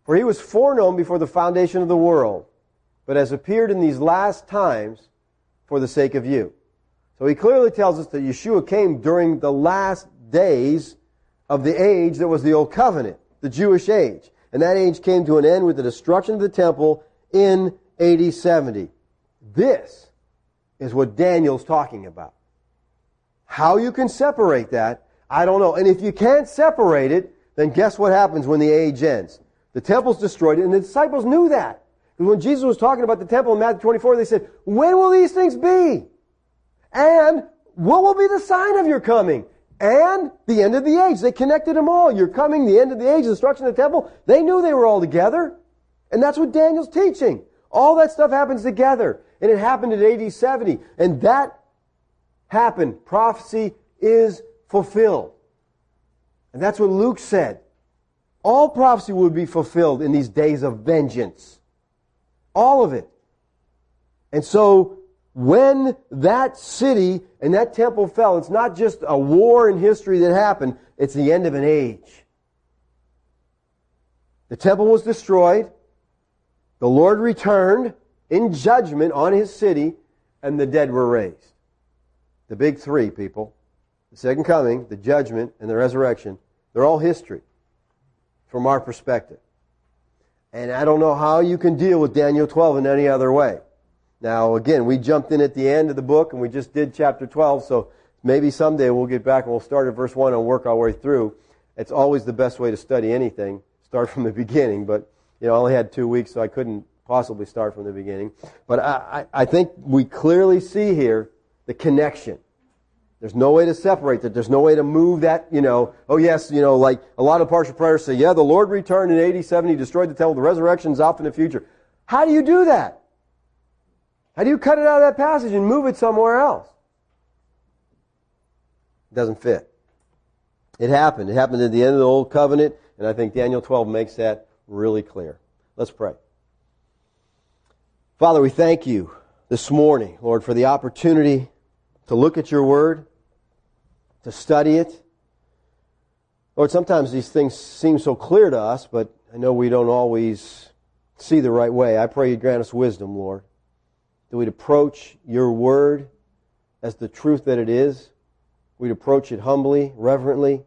For he was foreknown before the foundation of the world, but has appeared in these last times for the sake of you. So he clearly tells us that Yeshua came during the last days of the age that was the old covenant, the Jewish age. And that age came to an end with the destruction of the temple in AD 70. This is what Daniel's talking about. How you can separate that, I don't know. And if you can't separate it, then guess what happens when the age ends? The temple's destroyed, and the disciples knew that. When Jesus was talking about the temple in Matthew 24, they said, When will these things be? And what will be the sign of your coming? And the end of the age. They connected them all. You're coming, the end of the age, the destruction of the temple. They knew they were all together. And that's what Daniel's teaching. All that stuff happens together. And it happened in AD 70. And that happened. Prophecy is fulfilled. And that's what Luke said. All prophecy would be fulfilled in these days of vengeance. All of it. And so, when that city and that temple fell, it's not just a war in history that happened, it's the end of an age. The temple was destroyed. The Lord returned in judgment on his city, and the dead were raised. The big three, people. The second coming, the judgment, and the resurrection. They're all history from our perspective. And I don't know how you can deal with Daniel 12 in any other way. Now, again, we jumped in at the end of the book and we just did chapter 12, so maybe someday we'll get back and we'll start at verse 1 and work our way through. It's always the best way to study anything, start from the beginning, but, you know, I only had two weeks, so I couldn't possibly start from the beginning. But I, I, I think we clearly see here the connection there's no way to separate that. There's no way to move that, you know, oh yes, you know, like a lot of partial prayers say, yeah, the Lord returned in 80, 70, destroyed the temple, the resurrection's off in the future. How do you do that? How do you cut it out of that passage and move it somewhere else? It doesn't fit. It happened. It happened at the end of the Old Covenant, and I think Daniel 12 makes that really clear. Let's pray. Father, we thank you this morning, Lord, for the opportunity to look at your word, to study it. Lord, sometimes these things seem so clear to us, but I know we don't always see the right way. I pray you grant us wisdom, Lord, that we'd approach your word as the truth that it is. We'd approach it humbly, reverently,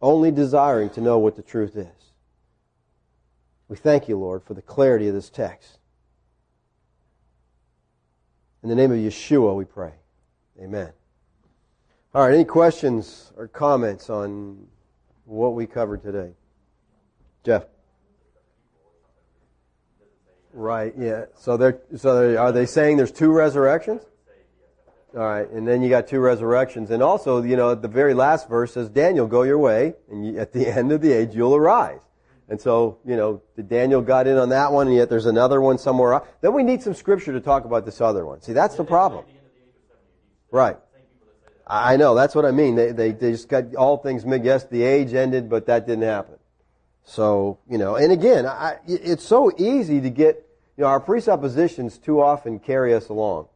only desiring to know what the truth is. We thank you, Lord, for the clarity of this text. In the name of Yeshua, we pray. Amen. All right, any questions or comments on what we covered today? Jeff? Right, yeah. So they're, so they're, are they saying there's two resurrections? All right, and then you got two resurrections. And also, you know, the very last verse says, Daniel, go your way, and you, at the end of the age, you'll arise. And so, you know, Daniel got in on that one, and yet there's another one somewhere else. Then we need some scripture to talk about this other one. See, that's the problem. Right. I know, that's what I mean. They, they, they just got all things mid. Yes, the age ended, but that didn't happen. So, you know, and again, I, it's so easy to get, you know, our presuppositions too often carry us along.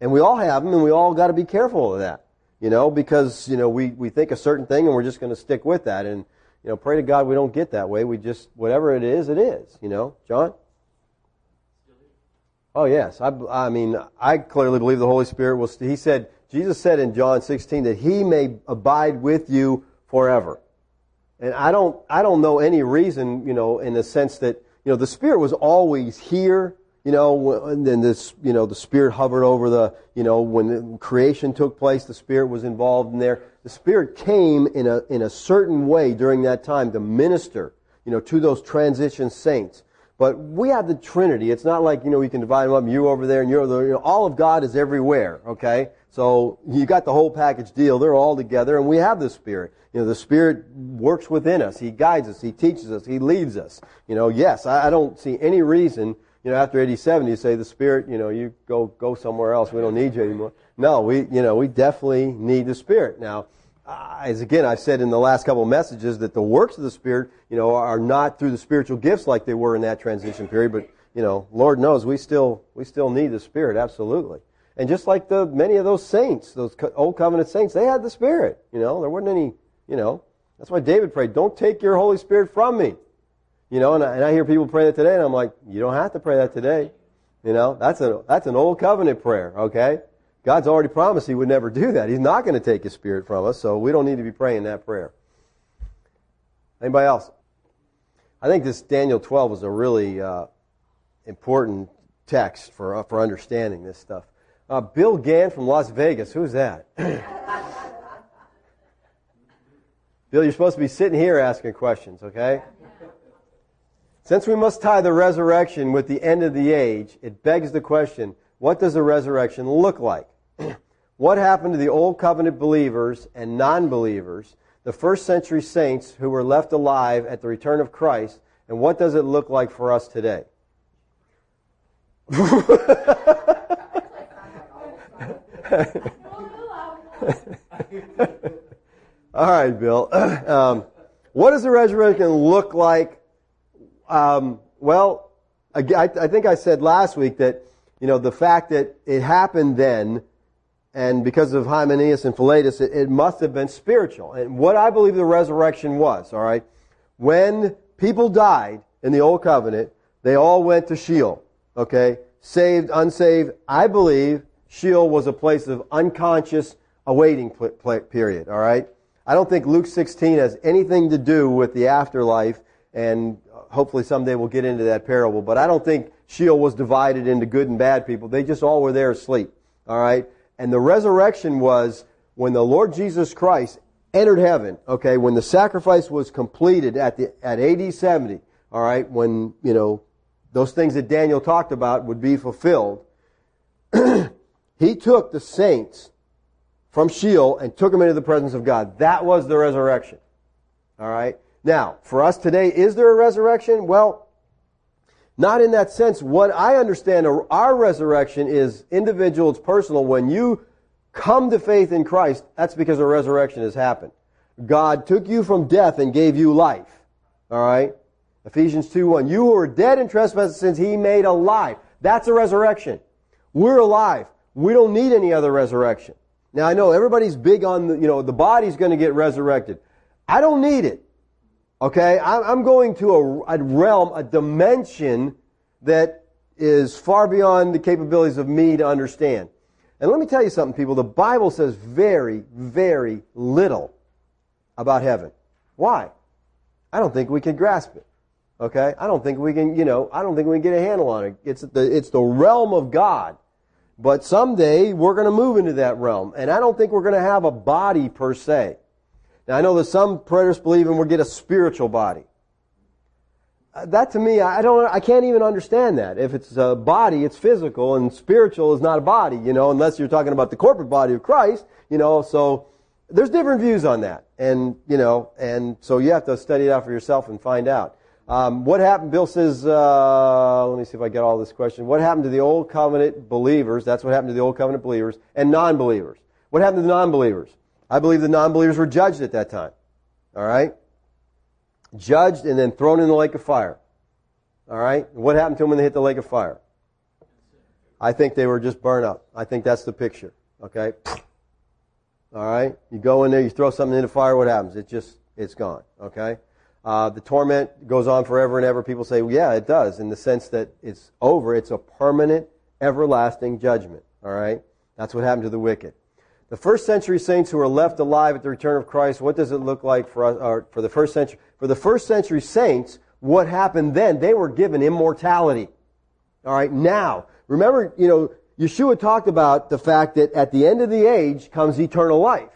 And we all have them, and we all got to be careful of that, you know, because, you know, we, we think a certain thing and we're just going to stick with that. And, you know, pray to God we don't get that way. We just, whatever it is, it is, you know. John? Oh, yes. I, I mean, I clearly believe the Holy Spirit will, he said, Jesus said in John 16 that he may abide with you forever. And I don't, I don't know any reason, you know, in the sense that, you know, the Spirit was always here, you know, and then this, you know, the Spirit hovered over the, you know, when creation took place, the Spirit was involved in there. The Spirit came in a, in a certain way during that time to minister, you know, to those transition saints. But we have the Trinity. It's not like, you know, we can divide them up, you over there and you're there. You know, all of God is everywhere, okay? So you got the whole package deal. They're all together and we have the Spirit. You know, the Spirit works within us. He guides us. He teaches us. He leads us. You know, yes, I, I don't see any reason, you know, after 87 you say the Spirit, you know, you go, go somewhere else. We don't need you anymore. No, we, you know, we definitely need the Spirit. Now, as again I've said in the last couple of messages that the works of the Spirit, you know, are not through the spiritual gifts like they were in that transition period, but you know, Lord knows we still we still need the Spirit absolutely. And just like the many of those saints, those old covenant saints, they had the Spirit. You know, there wasn't any. You know, that's why David prayed, "Don't take your Holy Spirit from me." You know, and I, and I hear people pray that today, and I'm like, you don't have to pray that today. You know, that's a that's an old covenant prayer. Okay, God's already promised He would never do that. He's not going to take His Spirit from us, so we don't need to be praying that prayer. Anybody else? I think this Daniel 12 is a really uh, important text for uh, for understanding this stuff. Uh, Bill Gann from Las Vegas. Who's that? Bill, you're supposed to be sitting here asking questions, okay? Since we must tie the resurrection with the end of the age, it begs the question, what does the resurrection look like? what happened to the old covenant believers and non-believers, the first century saints who were left alive at the return of Christ, and what does it look like for us today? All right, Bill. Um, what does the resurrection look like? Um, well, I, I think I said last week that you know the fact that it happened then, and because of Hymenaeus and Philetus, it, it must have been spiritual. And what I believe the resurrection was, all right, when people died in the old covenant, they all went to Sheol. Okay, saved, unsaved. I believe Sheol was a place of unconscious awaiting period, all right? I don't think Luke 16 has anything to do with the afterlife, and uh, hopefully someday we'll get into that parable, but I don't think Sheol was divided into good and bad people. They just all were there asleep, all right? And the resurrection was when the Lord Jesus Christ entered heaven, okay, when the sacrifice was completed at the, at AD 70, all right, when, you know, those things that Daniel talked about would be fulfilled, He took the saints from Sheol and took them into the presence of God. That was the resurrection. All right? Now, for us today, is there a resurrection? Well, not in that sense. What I understand our resurrection is individual, it's personal. When you come to faith in Christ, that's because a resurrection has happened. God took you from death and gave you life. Alright? Ephesians 2 1. You who were dead in trespasses sins, He made alive. That's a resurrection. We're alive. We don't need any other resurrection. Now I know everybody's big on the, you know, the body's going to get resurrected. I don't need it. Okay? I'm going to a, realm, a dimension that is far beyond the capabilities of me to understand. And let me tell you something, people. The Bible says very, very little about heaven. Why? I don't think we can grasp it. Okay? I don't think we can, you know, I don't think we can get a handle on it. It's the, it's the realm of God. But someday we're going to move into that realm. And I don't think we're going to have a body per se. Now I know that some preterists believe and we'll get a spiritual body. Uh, that to me, I don't, I can't even understand that. If it's a body, it's physical, and spiritual is not a body, you know, unless you're talking about the corporate body of Christ, you know, so there's different views on that. And, you know, and so you have to study it out for yourself and find out. Um, what happened? Bill says, uh, let me see if I get all this question. What happened to the old covenant believers? That's what happened to the old covenant believers and non-believers. What happened to the non-believers? I believe the non-believers were judged at that time. All right, judged and then thrown in the lake of fire. All right, what happened to them when they hit the lake of fire? I think they were just burned up. I think that's the picture. Okay. All right, you go in there, you throw something in the fire. What happens? It just it's gone. Okay. Uh, the torment goes on forever and ever. People say, well, yeah, it does, in the sense that it's over. It's a permanent, everlasting judgment. All right? That's what happened to the wicked. The first century saints who are left alive at the return of Christ, what does it look like for us, for the first century? For the first century saints, what happened then? They were given immortality. All right, now, remember, you know, Yeshua talked about the fact that at the end of the age comes eternal life.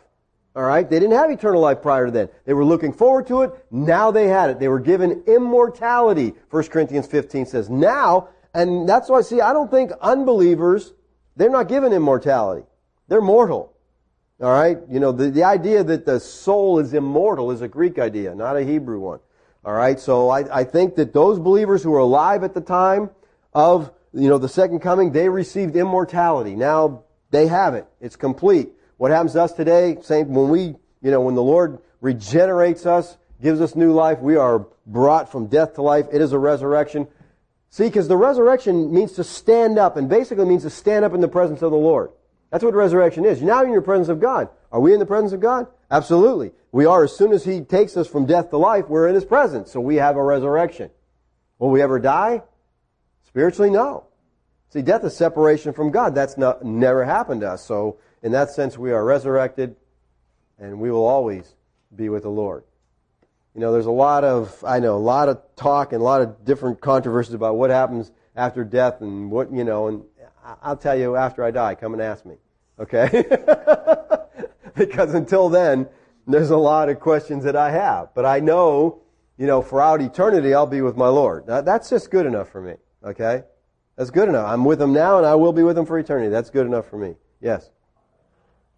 All right? They didn't have eternal life prior to then. They were looking forward to it. Now they had it. They were given immortality. 1 Corinthians 15 says, now, and that's why, see, I don't think unbelievers, they're not given immortality. They're mortal. All right? You know, the, the idea that the soul is immortal is a Greek idea, not a Hebrew one. All right? So I, I think that those believers who were alive at the time of, you know, the second coming, they received immortality. Now they have it. It's complete. What happens to us today, same, when we, you know, when the Lord regenerates us, gives us new life, we are brought from death to life. It is a resurrection. See, because the resurrection means to stand up and basically means to stand up in the presence of the Lord. That's what resurrection is. You're now in your presence of God. Are we in the presence of God? Absolutely. We are. As soon as He takes us from death to life, we're in His presence. So we have a resurrection. Will we ever die? Spiritually, no. See, death is separation from God. That's not, never happened to us. So in that sense, we are resurrected and we will always be with the Lord. You know, there's a lot of, I know, a lot of talk and a lot of different controversies about what happens after death and what, you know, and I'll tell you after I die, come and ask me. Okay? because until then, there's a lot of questions that I have. But I know, you know, throughout eternity, I'll be with my Lord. that's just good enough for me. Okay? That's good enough. I'm with him now and I will be with him for eternity. That's good enough for me. Yes?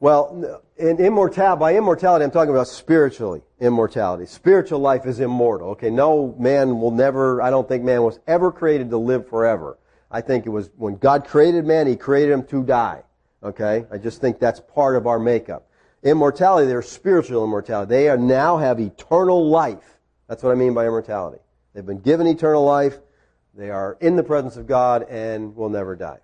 Well, in immortality, by immortality, I'm talking about spiritually immortality. Spiritual life is immortal. Okay, no man will never, I don't think man was ever created to live forever. I think it was when God created man, He created him to die. Okay? I just think that's part of our makeup. Immortality, they're spiritual immortality. They are now have eternal life. That's what I mean by immortality. They've been given eternal life. They are in the presence of God and will never die.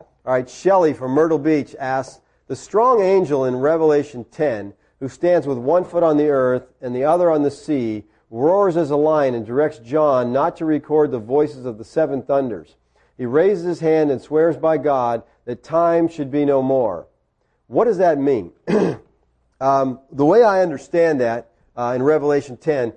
All right, Shelley from Myrtle Beach asks, the strong angel in Revelation 10, who stands with one foot on the earth and the other on the sea, roars as a lion and directs John not to record the voices of the seven thunders. He raises his hand and swears by God that time should be no more. What does that mean? um, the way I understand that uh, in Revelation 10,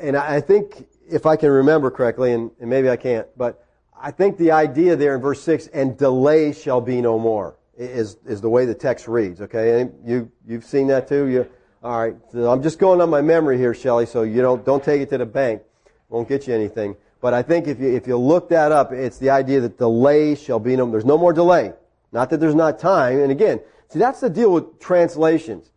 and I think if I can remember correctly, and, and maybe I can't, but I think the idea there in verse 6, and delay shall be no more is, is the way the text reads, okay? You, you've seen that too? You, all right. So I'm just going on my memory here, Shelley, so you don't, don't take it to the bank. Won't get you anything. But I think if you, if you look that up, it's the idea that delay shall be no, there's no more delay. Not that there's not time. And again, see, that's the deal with translations.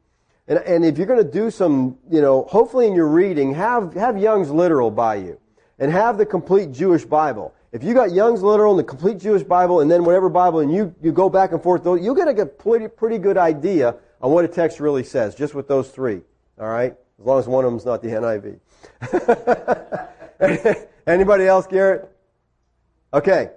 And, and if you're going to do some, you know, hopefully in your reading, have, have Young's literal by you. And have the complete Jewish Bible. If you got Young's Literal and the complete Jewish Bible and then whatever Bible and you, you go back and forth, you'll get a pretty, pretty good idea on what a text really says, just with those three. All right? As long as one of them's not the NIV. Anybody else, Garrett? Okay.